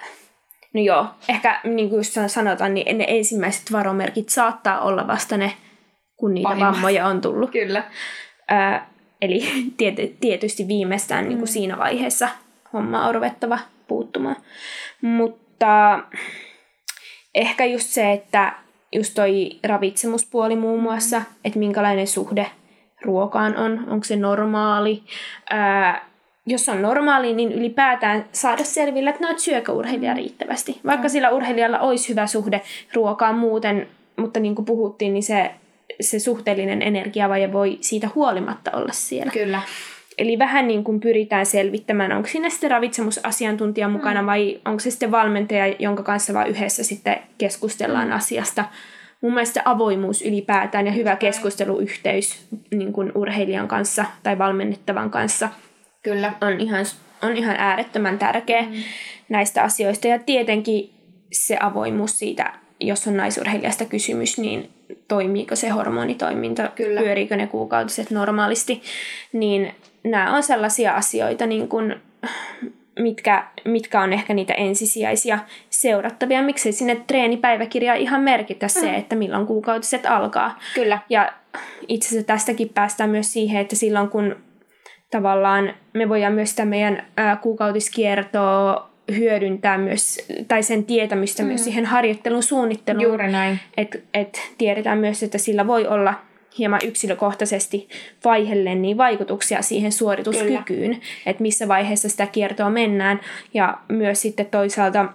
no joo, ehkä niin kuin just sanotaan, niin ne ensimmäiset varomerkit saattaa olla vasta ne, kun niitä Pahimmat. vammoja on tullut. Kyllä. Eli tiety, tietysti viimeistään mm. niin kuin siinä vaiheessa homma on ruvettava puuttumaan. Mutta ehkä just se, että just toi ravitsemuspuoli muun muassa, että minkälainen suhde ruokaan on, onko se normaali. Ää, jos on normaali, niin ylipäätään saada selville, että no, et syökö urheilija riittävästi. Vaikka sillä urheilijalla olisi hyvä suhde ruokaan muuten, mutta niin kuin puhuttiin, niin se, se suhteellinen energiavaje voi siitä huolimatta olla siellä. Kyllä. Eli vähän niin kuin pyritään selvittämään, onko siinä sitten ravitsemusasiantuntija mukana Mm. vai onko se sitten valmentaja, jonka kanssa vaan yhdessä sitten keskustellaan Mm. asiasta. Mun mielestä avoimuus ylipäätään ja hyvä keskusteluyhteys niin kuin urheilijan kanssa tai valmennettavan kanssa Kyllä. on ihan, on ihan äärettömän tärkeä mm. näistä asioista. Ja tietenkin se avoimuus siitä, jos on naisurheilijasta kysymys, niin toimiiko se hormonitoiminta, Kyllä. pyöriikö ne kuukautiset normaalisti, niin nämä on sellaisia asioita, niin kun, mitkä, mitkä on ehkä niitä ensisijaisia seurattavia. Miksei sinne treenipäiväkirjaan ihan merkitä se, että milloin kuukautiset alkaa. Kyllä. Ja itse asiassa tästäkin päästään myös siihen, että silloin kun tavallaan me voidaan myös sitä meidän kuukautiskiertoa hyödyntää myös, tai sen tietämystä mm. myös siihen harjoittelun suunnitteluun. Juuri näin. Että et tiedetään myös, että sillä voi olla hieman yksilökohtaisesti vaihellen niin vaikutuksia siihen suorituskykyyn, että missä vaiheessa sitä kiertoa mennään. Ja myös sitten toisaalta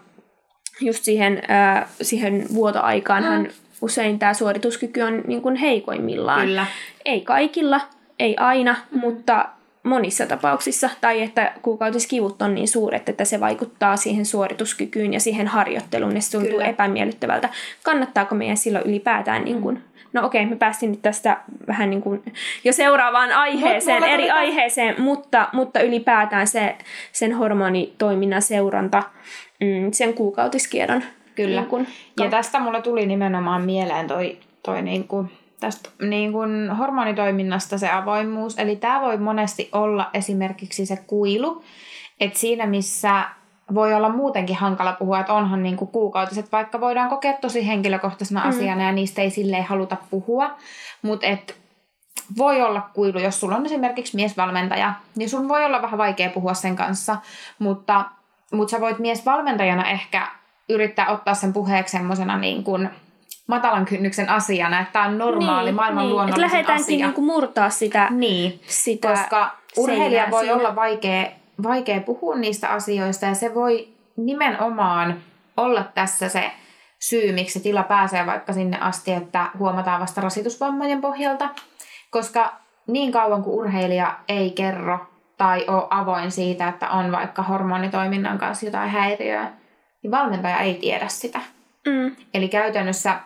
just siihen, ää, siihen vuotoaikaanhan usein tämä suorituskyky on niin kuin heikoimmillaan. Kyllä. Ei kaikilla, ei aina, mm. mutta monissa tapauksissa, tai että kuukautiskivut on niin suuret, että se vaikuttaa siihen suorituskykyyn ja siihen harjoitteluun, ja se tuntuu Kyllä. epämiellyttävältä. Kannattaako meidän silloin ylipäätään, niin kuin, no okei, me päästiin nyt tästä vähän niin kuin jo seuraavaan aiheeseen, eri tätä. aiheeseen, mutta, mutta ylipäätään se, sen hormonitoiminnan seuranta, mm, sen kuukautiskierron. Kyllä, niin kuin, ja tästä mulle tuli nimenomaan mieleen toi, toi niin kuin tästä niin kuin hormonitoiminnasta se avoimuus. Eli tämä voi monesti olla esimerkiksi se kuilu, että siinä missä voi olla muutenkin hankala puhua, että onhan niin kuin kuukautiset, vaikka voidaan kokea tosi henkilökohtaisena mm. asiana ja niistä ei silleen haluta puhua, mutta et voi olla kuilu, jos sulla on esimerkiksi miesvalmentaja, niin sun voi olla vähän vaikea puhua sen kanssa, mutta, mutta sä voit miesvalmentajana ehkä yrittää ottaa sen puheeksi semmoisena niin kuin matalan kynnyksen asiana, että tämä on normaali niin, maailman niin. luonnollisin asia. Lähdetäänkin niinku murtaa sitä. Niin, sitä koska urheilija voi siinä. olla vaikea, vaikea puhua niistä asioista ja se voi nimenomaan olla tässä se syy, miksi se tila pääsee vaikka sinne asti, että huomataan vasta rasitusvammojen pohjalta. Koska niin kauan kuin urheilija ei kerro tai ole avoin siitä, että on vaikka hormonitoiminnan kanssa jotain häiriöä, niin valmentaja ei tiedä sitä. Mm. Eli käytännössä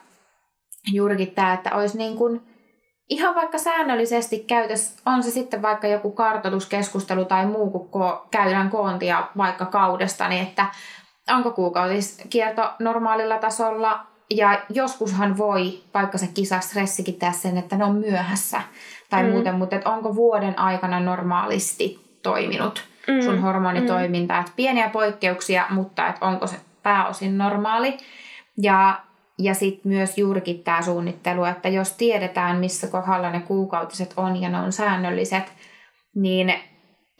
juurikin tämä, että olisi niin kuin ihan vaikka säännöllisesti käytössä, on se sitten vaikka joku kartoituskeskustelu tai muu, kun ko- käydään koontia vaikka kaudesta, niin että onko kuukautiskierto normaalilla tasolla, ja joskushan voi, vaikka se kisastressikin tehdä sen, että ne on myöhässä tai mm. muuten, mutta että onko vuoden aikana normaalisti toiminut mm. sun hormonitoiminta. Mm. Että pieniä poikkeuksia, mutta että onko se pääosin normaali. Ja ja sitten myös juurikin tämä suunnittelu, että jos tiedetään, missä kohdalla ne kuukautiset on ja ne on säännölliset, niin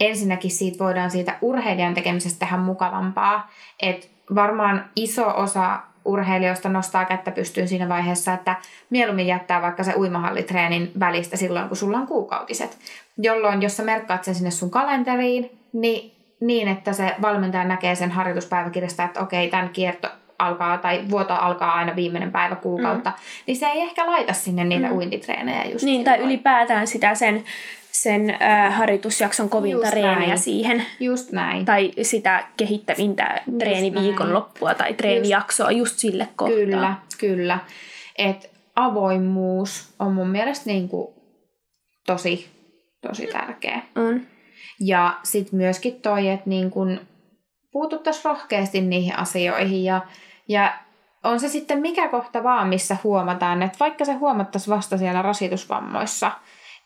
ensinnäkin siitä voidaan siitä urheilijan tekemisestä tehdä mukavampaa. Et varmaan iso osa urheilijoista nostaa kättä pystyyn siinä vaiheessa, että mieluummin jättää vaikka se uimahallitreenin välistä silloin, kun sulla on kuukautiset. Jolloin, jos sä merkkaat sen sinne sun kalenteriin, niin, niin että se valmentaja näkee sen harjoituspäiväkirjasta, että okei, tämän kierto, alkaa tai vuoto alkaa aina viimeinen päivä kuukautta, mm. niin se ei ehkä laita sinne niitä mm. uintitreenejä just Niin, tai ylipäätään sitä sen, sen äh, harjoitusjakson kovinta treeniä siihen. Just näin. Tai sitä kehittävintä treeniviikonloppua tai treenijaksoa just, just sille kohtaan. Kyllä, kyllä. Et avoimuus on mun mielestä niinku tosi, tosi tärkeä. On. Ja sitten myöskin toi, että niin kun puututtaisiin rohkeasti niihin asioihin ja, ja on se sitten mikä kohta vaan, missä huomataan, että vaikka se huomattaisiin vasta siellä rasitusvammoissa,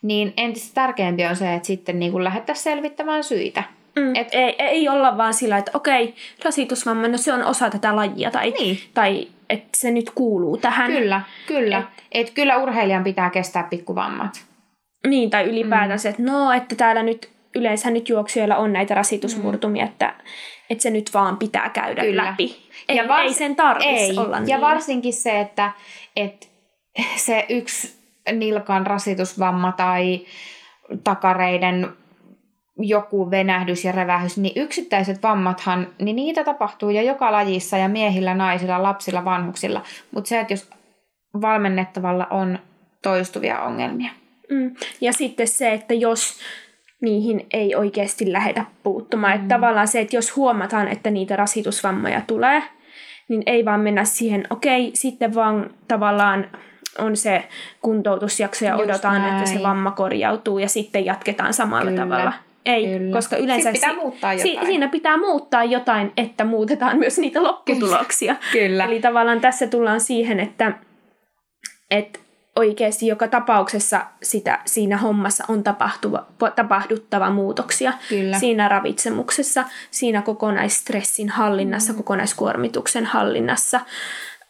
niin entistä tärkeämpi on se, että sitten niin kuin lähdettäisiin selvittämään syitä. Mm, et, ei, ei olla vaan sillä, että okei, rasitusvamma, no se on osa tätä lajia, tai, niin. tai että se nyt kuuluu tähän. Kyllä, kyllä. Et, et kyllä urheilijan pitää kestää pikkuvammat. Niin, tai ylipäätään mm. se, että no, että täällä nyt yleensä nyt juoksijoilla on näitä rasitusmurtumia, mm. että, että se nyt vaan pitää käydä Kyllä. läpi. Ei, ja vars- ei sen tarvitsisi olla niin. Ja varsinkin se, että, että se yksi nilkan rasitusvamma tai takareiden joku venähdys ja revähys, niin yksittäiset vammathan, niin niitä tapahtuu jo joka lajissa ja miehillä, naisilla, lapsilla, vanhuksilla. Mutta se, että jos valmennettavalla on toistuvia ongelmia. Mm. Ja sitten se, että jos niihin ei oikeasti lähdetä puuttumaan. Mm. Että tavallaan se, että jos huomataan, että niitä rasitusvammoja tulee, niin ei vaan mennä siihen, okei, sitten vaan tavallaan on se kuntoutusjakso ja Just odotaan, näin. että se vamma korjautuu ja sitten jatketaan samalla Kyllä. tavalla. Ei, Kyllä. koska yleensä pitää si- muuttaa jotain. Si- siinä pitää muuttaa jotain, että muutetaan myös niitä lopputuloksia. Kyllä. Eli tavallaan tässä tullaan siihen, että, että oikeasti joka tapauksessa sitä, siinä hommassa on tapahtuva, tapahduttava muutoksia. Kyllä. Siinä ravitsemuksessa, siinä kokonaisstressin hallinnassa, mm. kokonaiskuormituksen hallinnassa,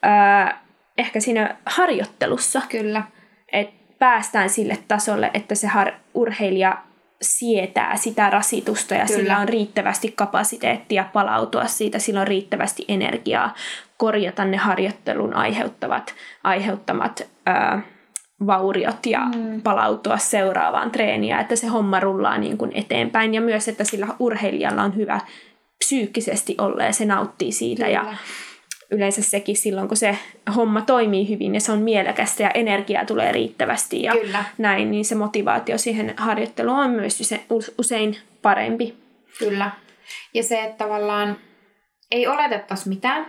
öö, ehkä siinä harjoittelussa. Kyllä. Et päästään sille tasolle, että se har- urheilija sietää sitä rasitusta ja Kyllä. sillä on riittävästi kapasiteettia palautua siitä, sillä on riittävästi energiaa korjata ne harjoittelun aiheuttavat, aiheuttamat ää, vauriot ja mm. palautua seuraavaan treeniin, että se homma rullaa niin kuin eteenpäin ja myös, että sillä urheilijalla on hyvä psyykkisesti olla ja se nauttii siitä Kyllä. ja yleensä sekin silloin, kun se homma toimii hyvin ja se on mielekästä ja energiaa tulee riittävästi ja Kyllä. näin, niin se motivaatio siihen harjoitteluun on myös usein parempi. Kyllä. Ja se, että tavallaan ei oletettaisi mitään.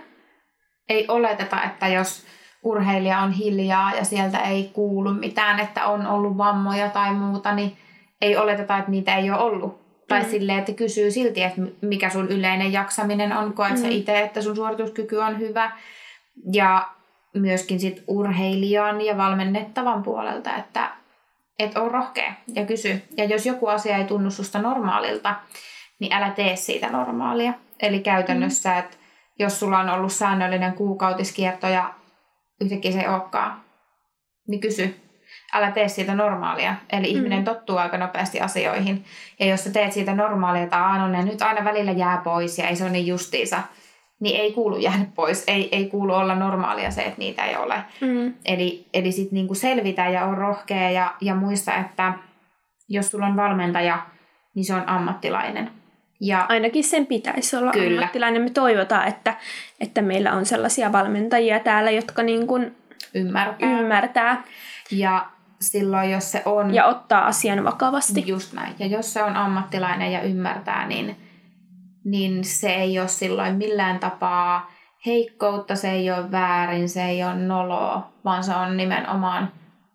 Ei oleteta, että jos urheilija on hiljaa ja sieltä ei kuulu mitään, että on ollut vammoja tai muuta, niin ei oleteta, että niitä ei ole ollut. Tai mm. silleen, että kysyy silti, että mikä sun yleinen jaksaminen on, koet mm. sä itse, että sun suorituskyky on hyvä. Ja myöskin sit urheilijan ja valmennettavan puolelta, että et on rohkea ja kysy. Ja jos joku asia ei tunnu susta normaalilta, niin älä tee siitä normaalia. Eli käytännössä, mm. että jos sulla on ollut säännöllinen kuukautiskierto ja yhtäkkiä se ei olekaan, niin kysy. Älä tee siitä normaalia. Eli mm. ihminen tottuu aika nopeasti asioihin. Ja jos sä teet siitä normaalia, tai no ne nyt aina välillä jää pois ja ei se ole niin justiisa, niin ei kuulu jäädä pois. Ei, ei kuulu olla normaalia se, että niitä ei ole. Mm. Eli, eli sitten niinku selvitä ja on rohkea ja, ja muista, että jos sulla on valmentaja, niin se on ammattilainen. Ja Ainakin sen pitäisi olla kyllä. ammattilainen. Me toivotaan, että, että meillä on sellaisia valmentajia täällä, jotka niin kuin ymmärtää. ymmärtää. Ja silloin, jos se on... Ja ottaa asian vakavasti. Just näin. Ja jos se on ammattilainen ja ymmärtää, niin, niin se ei ole silloin millään tapaa heikkoutta, se ei ole väärin, se ei ole noloa, vaan se on nimenomaan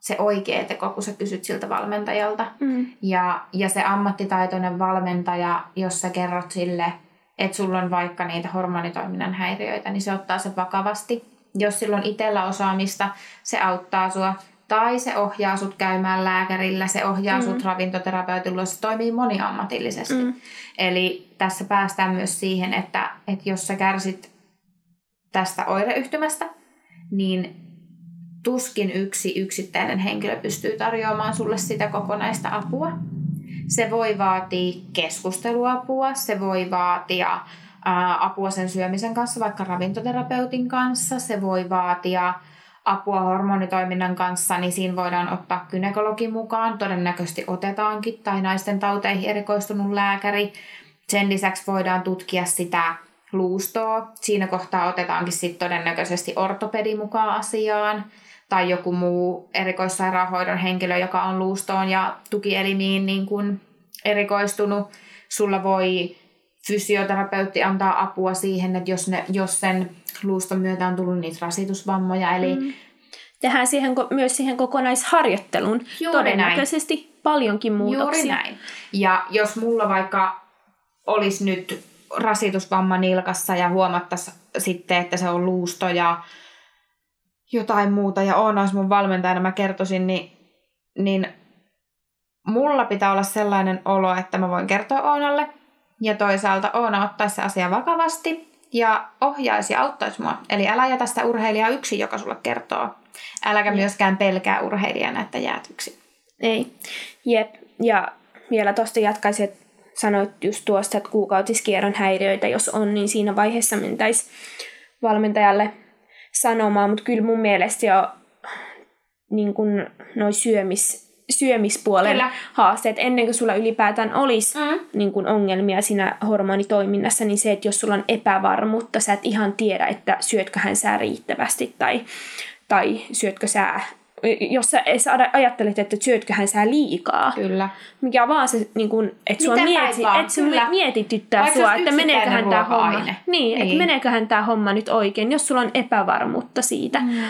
se oikea teko, kun sä kysyt siltä valmentajalta. Mm. Ja, ja se ammattitaitoinen valmentaja, jos sä kerrot sille, että sulla on vaikka niitä hormonitoiminnan häiriöitä, niin se ottaa sen vakavasti. Jos sillä on itsellä osaamista, se auttaa sua. Tai se ohjaa sut käymään lääkärillä, se ohjaa mm. sut ravintoterapeutilla, se toimii moniammatillisesti. Mm. Eli tässä päästään myös siihen, että, että jos sä kärsit tästä oireyhtymästä, niin tuskin yksi yksittäinen henkilö pystyy tarjoamaan sulle sitä kokonaista apua. Se voi vaatia keskusteluapua, se voi vaatia apua sen syömisen kanssa, vaikka ravintoterapeutin kanssa, se voi vaatia apua hormonitoiminnan kanssa, niin siinä voidaan ottaa kynekologi mukaan, todennäköisesti otetaankin, tai naisten tauteihin erikoistunut lääkäri. Sen lisäksi voidaan tutkia sitä luustoa. Siinä kohtaa otetaankin sitten todennäköisesti ortopedi mukaan asiaan tai joku muu erikoissairaanhoidon henkilö, joka on luustoon ja tukielimiin niin kuin erikoistunut. Sulla voi fysioterapeutti antaa apua siihen, että jos, ne, jos sen luuston myötä on tullut niitä rasitusvammoja. Eli mm. Tehdään siihen, myös siihen kokonaisharjoitteluun Juuri todennäköisesti näin. paljonkin muutoksia. Juuri näin. Ja jos mulla vaikka olisi nyt rasitusvamma nilkassa ja huomattaisiin sitten, että se on luusto ja jotain muuta ja Oona olisi mun valmentajana, mä kertoisin, niin, niin mulla pitää olla sellainen olo, että mä voin kertoa Oonalle. Ja toisaalta Oona ottaisi se asia vakavasti ja ohjaisi ja auttaisi mua. Eli älä jätä sitä urheilijaa yksin, joka sulle kertoo. Äläkä myöskään pelkää urheilijana, että jäät yksin. Ei. Jep. Ja vielä tuosta jatkaisin, että sanoit just tuosta, että kuukautiskierron häiriöitä, jos on, niin siinä vaiheessa mentäisi valmentajalle sanomaan, mutta kyllä mun mielestä jo niin kuin noi syömis, syömispuolen kyllä. haasteet, ennen kuin sulla ylipäätään olisi mm. niin kuin ongelmia siinä hormonitoiminnassa, niin se, että jos sulla on epävarmuutta, sä et ihan tiedä, että syötköhän sä riittävästi tai, tai syötkö sä jos sä, sä ajattelet, että syötköhän sä liikaa. Kyllä. Mikä on vaan se, niin kun, että sua mieti, et sua mietityttää Vaikka sua, että meneeköhän tämä homma. Niin, niin, että meneeköhän tämä homma nyt oikein, jos sulla on epävarmuutta siitä. Mm.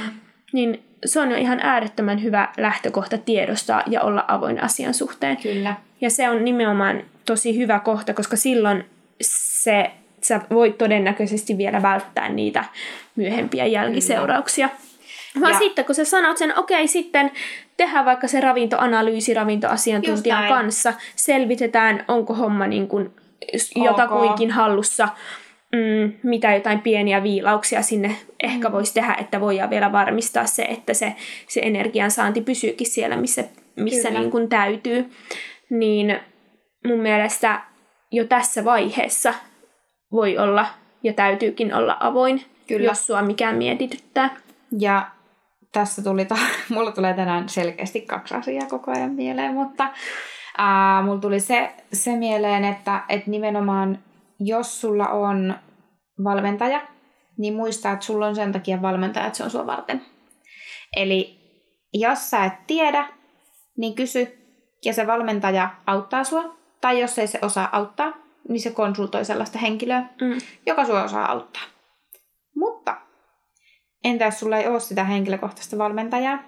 Niin se on jo ihan äärettömän hyvä lähtökohta tiedostaa ja olla avoin asian suhteen. Kyllä. Ja se on nimenomaan tosi hyvä kohta, koska silloin se, sä voit todennäköisesti vielä välttää niitä myöhempiä jälkiseurauksia. Kyllä. Vaan ja. sitten kun sä sanot sen, okei okay, sitten tehdään vaikka se ravintoanalyysi ravintoasiantuntijan kanssa, selvitetään onko homma niin kuin jotakuinkin hallussa, mm, mitä jotain pieniä viilauksia sinne ehkä mm. voisi tehdä, että voidaan vielä varmistaa se, että se, se energiansaanti pysyykin siellä, missä, missä niin kuin täytyy. Niin mun mielestä jo tässä vaiheessa voi olla ja täytyykin olla avoin, Kyllä. jos sua mikään mietityttää. Ja tässä tuli, ta- mulla tulee tänään selkeästi kaksi asiaa koko ajan mieleen, mutta ää, mulla tuli se, se mieleen, että et nimenomaan jos sulla on valmentaja, niin muista, että sulla on sen takia valmentaja, että se on sua varten. Eli jos sä et tiedä, niin kysy ja se valmentaja auttaa sua. Tai jos ei se osaa auttaa, niin se konsultoi sellaista henkilöä, mm. joka sua osaa auttaa. Mutta entä jos sulla ei ole sitä henkilökohtaista valmentajaa?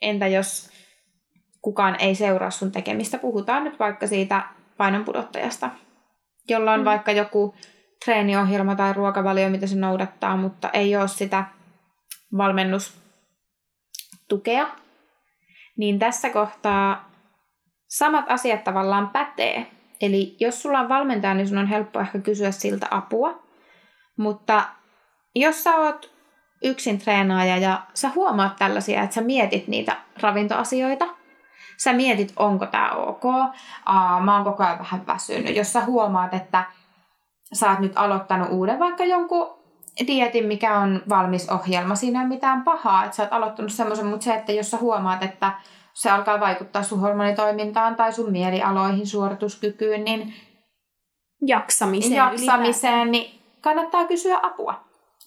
Entä jos kukaan ei seuraa sun tekemistä? Puhutaan nyt vaikka siitä painonpudottajasta, jolla on mm. vaikka joku treeniohjelma tai ruokavalio, mitä se noudattaa, mutta ei ole sitä valmennustukea. Niin tässä kohtaa samat asiat tavallaan pätee. Eli jos sulla on valmentaja, niin sun on helppo ehkä kysyä siltä apua. Mutta jos sä oot yksin treenaaja ja sä huomaat tällaisia, että sä mietit niitä ravintoasioita, sä mietit, onko tämä ok, Aa, mä oon koko ajan vähän väsynyt. Jos sä huomaat, että sä oot nyt aloittanut uuden vaikka jonkun dietin, mikä on valmis ohjelma, siinä ei ole mitään pahaa, että sä oot aloittanut semmoisen, mutta se, että jos sä huomaat, että se alkaa vaikuttaa sun hormonitoimintaan tai sun mielialoihin, suorituskykyyn, niin jaksamiseen, jaksamiseen niin kannattaa kysyä apua.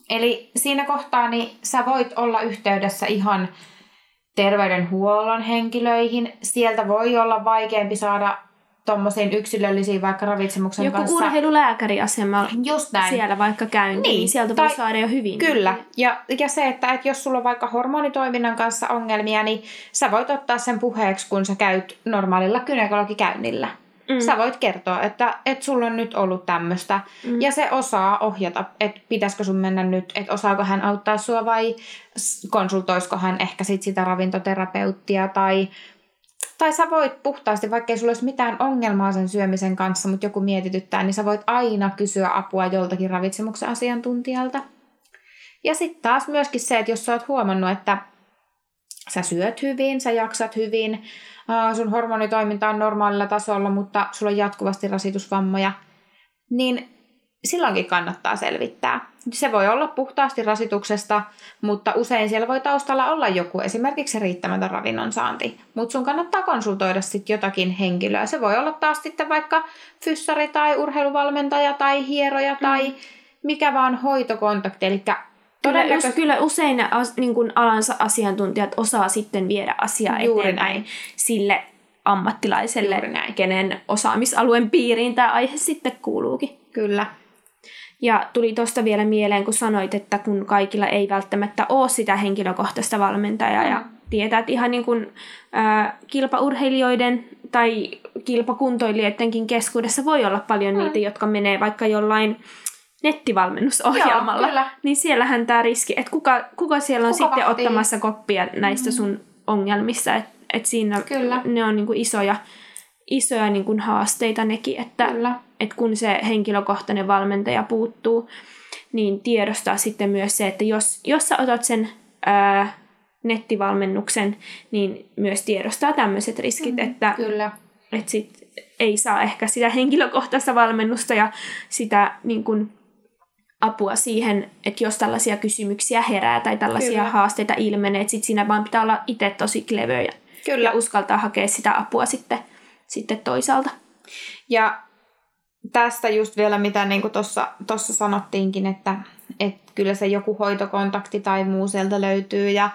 Eli siinä kohtaa niin sä voit olla yhteydessä ihan terveydenhuollon henkilöihin. Sieltä voi olla vaikeampi saada tuommoisiin yksilöllisiin vaikka ravitsemuksen Joku kanssa. Joku urheilulääkäriasema Just näin. siellä vaikka käyntiin, niin, niin sieltä tai, voi saada jo hyvin. Kyllä, ja, ja se, että, että jos sulla on vaikka hormonitoiminnan kanssa ongelmia, niin sä voit ottaa sen puheeksi, kun sä käyt normaalilla kynekologikäynnillä. Mm. Sä voit kertoa, että, että sulla on nyt ollut tämmöistä. Mm. Ja se osaa ohjata, että pitäisikö sun mennä nyt, että osaako hän auttaa sua vai konsultoisiko hän ehkä sit sitä ravintoterapeuttia tai tai sä voit puhtaasti, vaikka ei sulla olisi mitään ongelmaa sen syömisen kanssa, mutta joku mietityttää, niin sä voit aina kysyä apua joltakin ravitsemuksen asiantuntijalta. Ja sitten taas myöskin se, että jos sä oot huomannut, että sä syöt hyvin, sä jaksat hyvin, sun hormonitoiminta on normaalilla tasolla, mutta sulla on jatkuvasti rasitusvammoja, niin silloinkin kannattaa selvittää. Se voi olla puhtaasti rasituksesta, mutta usein siellä voi taustalla olla joku, esimerkiksi riittämätön ravinnon saanti. Mutta sun kannattaa konsultoida sitten jotakin henkilöä. Se voi olla taas sitten vaikka fyssari tai urheiluvalmentaja tai hieroja mm. tai mikä vaan hoitokontakti. Eli Kyllä, us, kyllä usein ne as, niin kuin alansa asiantuntijat osaa sitten viedä asiaa Juuri eteenpäin näin. sille ammattilaiselle, kenen osaamisalueen piiriin tämä aihe sitten kuuluukin. Kyllä. Ja tuli tuosta vielä mieleen, kun sanoit, että kun kaikilla ei välttämättä ole sitä henkilökohtaista valmentajaa mm. ja tietää, että ihan niin kuin äh, kilpaurheilijoiden tai kilpakuntoilijoidenkin keskuudessa voi olla paljon mm. niitä, jotka menee vaikka jollain nettivalmennusohjelmalla, Joo, niin siellähän tämä riski, että kuka, kuka siellä on kuka sitten vahtii? ottamassa koppia näistä mm. sun ongelmissa, että et siinä kyllä. ne on niinku isoja, isoja niinku haasteita nekin, että kyllä. et kun se henkilökohtainen valmentaja puuttuu, niin tiedostaa sitten myös se, että jos, jos sä otat sen ää, nettivalmennuksen, niin myös tiedostaa tämmöiset riskit, mm, että, kyllä. että sit ei saa ehkä sitä henkilökohtaista valmennusta ja sitä niin kun, apua siihen, että jos tällaisia kysymyksiä herää tai tällaisia Kyllä. haasteita ilmenee, että sit siinä vaan pitää olla itse tosi klevö ja, Kyllä. ja uskaltaa hakea sitä apua sitten, sitten toisaalta. Ja tästä just vielä, mitä niin tuossa sanottiinkin, että, että kyllä se joku hoitokontakti tai muu sieltä löytyy ja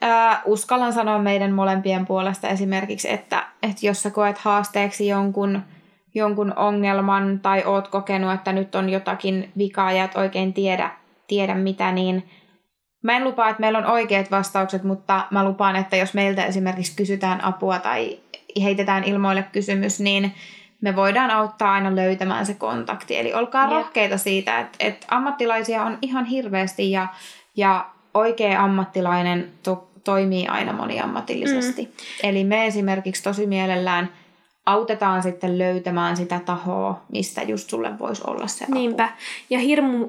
ää, uskallan sanoa meidän molempien puolesta esimerkiksi, että, että jos sä koet haasteeksi jonkun jonkun ongelman tai oot kokenut, että nyt on jotakin vikaa ja et oikein tiedä, tiedä mitä, niin mä en lupaa, että meillä on oikeat vastaukset, mutta mä lupaan, että jos meiltä esimerkiksi kysytään apua tai heitetään ilmoille kysymys, niin me voidaan auttaa aina löytämään se kontakti. Eli olkaa yeah. rohkeita siitä, että, että ammattilaisia on ihan hirveästi ja, ja oikea ammattilainen to, toimii aina moniammatillisesti. Mm. Eli me esimerkiksi tosi mielellään – autetaan sitten löytämään sitä tahoa, mistä just sulle voisi olla se apu. Niinpä. Ja hirmu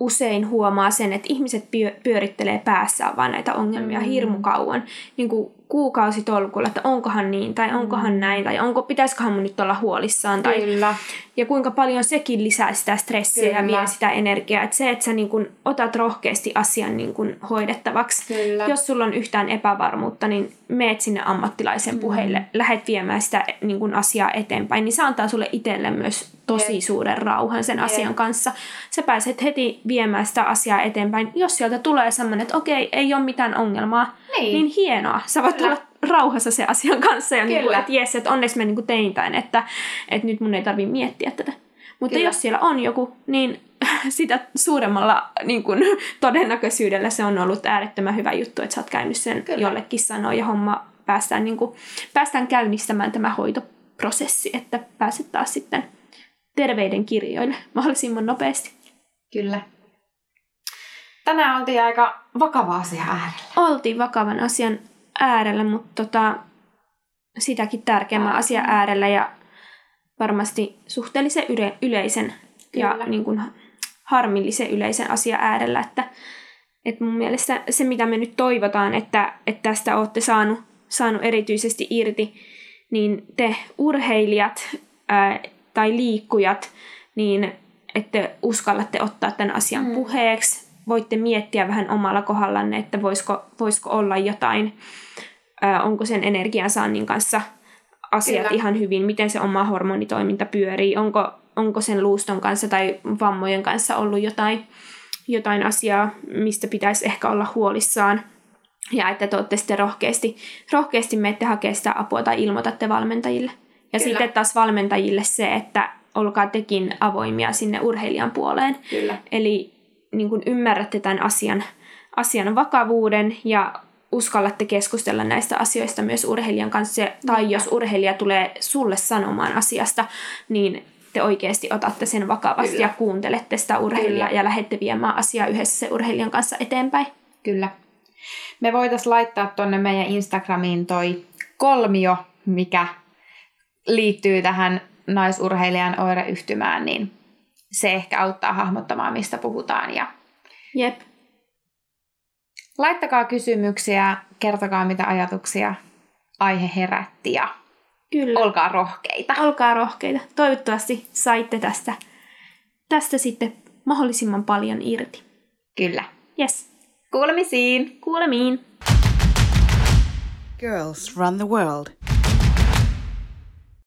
usein huomaa sen, että ihmiset pyörittelee päässään vaan näitä ongelmia mm. hirmu kauan. Niin kuin kuukausitolkulla, että onkohan niin tai onkohan mm. näin tai onko, pitäisiköhän mun nyt olla huolissaan. Tai, Kyllä. Ja kuinka paljon sekin lisää sitä stressiä Kyllä. ja vie sitä energiaa. Että se, että sä niin kun otat rohkeasti asian niin kun hoidettavaksi. Kyllä. Jos sulla on yhtään epävarmuutta, niin meet sinne ammattilaisen mm. puheille, lähet viemään sitä niin kun asiaa eteenpäin, niin se antaa sulle itselle myös tosi Jep. suuren rauhan sen Jep. asian kanssa. Sä pääset heti viemään sitä asiaa eteenpäin. Jos sieltä tulee semmoinen, että okei, ei ole mitään ongelmaa, niin, niin hienoa. Sä voit Kyllä. olla rauhassa sen asian kanssa ja niin kuin, että jes, että onneksi mä niin kuin tein tämän, että, että nyt mun ei tarvi miettiä tätä. Mutta Kyllä. jos siellä on joku, niin sitä suuremmalla niin kuin, todennäköisyydellä se on ollut äärettömän hyvä juttu, että sä oot käynyt sen Kyllä. jollekin sanoa ja homma päästään, niin kuin, päästään käynnistämään tämä hoitoprosessi, että pääset taas sitten terveiden kirjoille mahdollisimman nopeasti. Kyllä. Tänään oltiin aika vakava asia äärellä. Oltiin vakavan asian äärellä, mutta tota, sitäkin tärkeämmän asian äärellä ja varmasti suhteellisen yle- yleisen Kyllä. ja niin kuin harmillisen yleisen asian äärellä. Että, että mun mielestä se, mitä me nyt toivotaan, että, että tästä olette saanut, saanut erityisesti irti, niin te urheilijat ää, tai liikkujat, niin että uskallatte ottaa tämän asian mm. puheeksi. Voitte miettiä vähän omalla kohdallanne, että voisiko, voisiko olla jotain, ää, onko sen energiansaannin kanssa asiat Kyllä. ihan hyvin, miten se oma hormonitoiminta pyörii, onko, onko sen luuston kanssa tai vammojen kanssa ollut jotain, jotain asiaa, mistä pitäisi ehkä olla huolissaan. Ja että te olette sitten rohkeasti, rohkeasti menette hakemaan sitä apua tai ilmoitatte valmentajille. Ja Kyllä. sitten taas valmentajille se, että olkaa tekin avoimia sinne urheilijan puoleen. Kyllä. Eli niin kuin ymmärrätte tämän asian, asian vakavuuden ja uskallatte keskustella näistä asioista myös urheilijan kanssa. Tai jos urheilija tulee sulle sanomaan asiasta, niin te oikeasti otatte sen vakavasti Kyllä. ja kuuntelette sitä urheilijaa Kyllä. ja lähdette viemään asiaa yhdessä se urheilijan kanssa eteenpäin. Kyllä. Me voitaisiin laittaa tuonne meidän Instagramiin toi kolmio, mikä liittyy tähän naisurheilijan oireyhtymään, niin se ehkä auttaa hahmottamaan, mistä puhutaan. Ja Jep. Laittakaa kysymyksiä, kertokaa mitä ajatuksia aihe herätti ja Kyllä. olkaa rohkeita. Olkaa rohkeita. Toivottavasti saitte tästä, tästä sitten mahdollisimman paljon irti. Kyllä. Yes. Kuulemisiin. Kuulemiin. Girls run the world.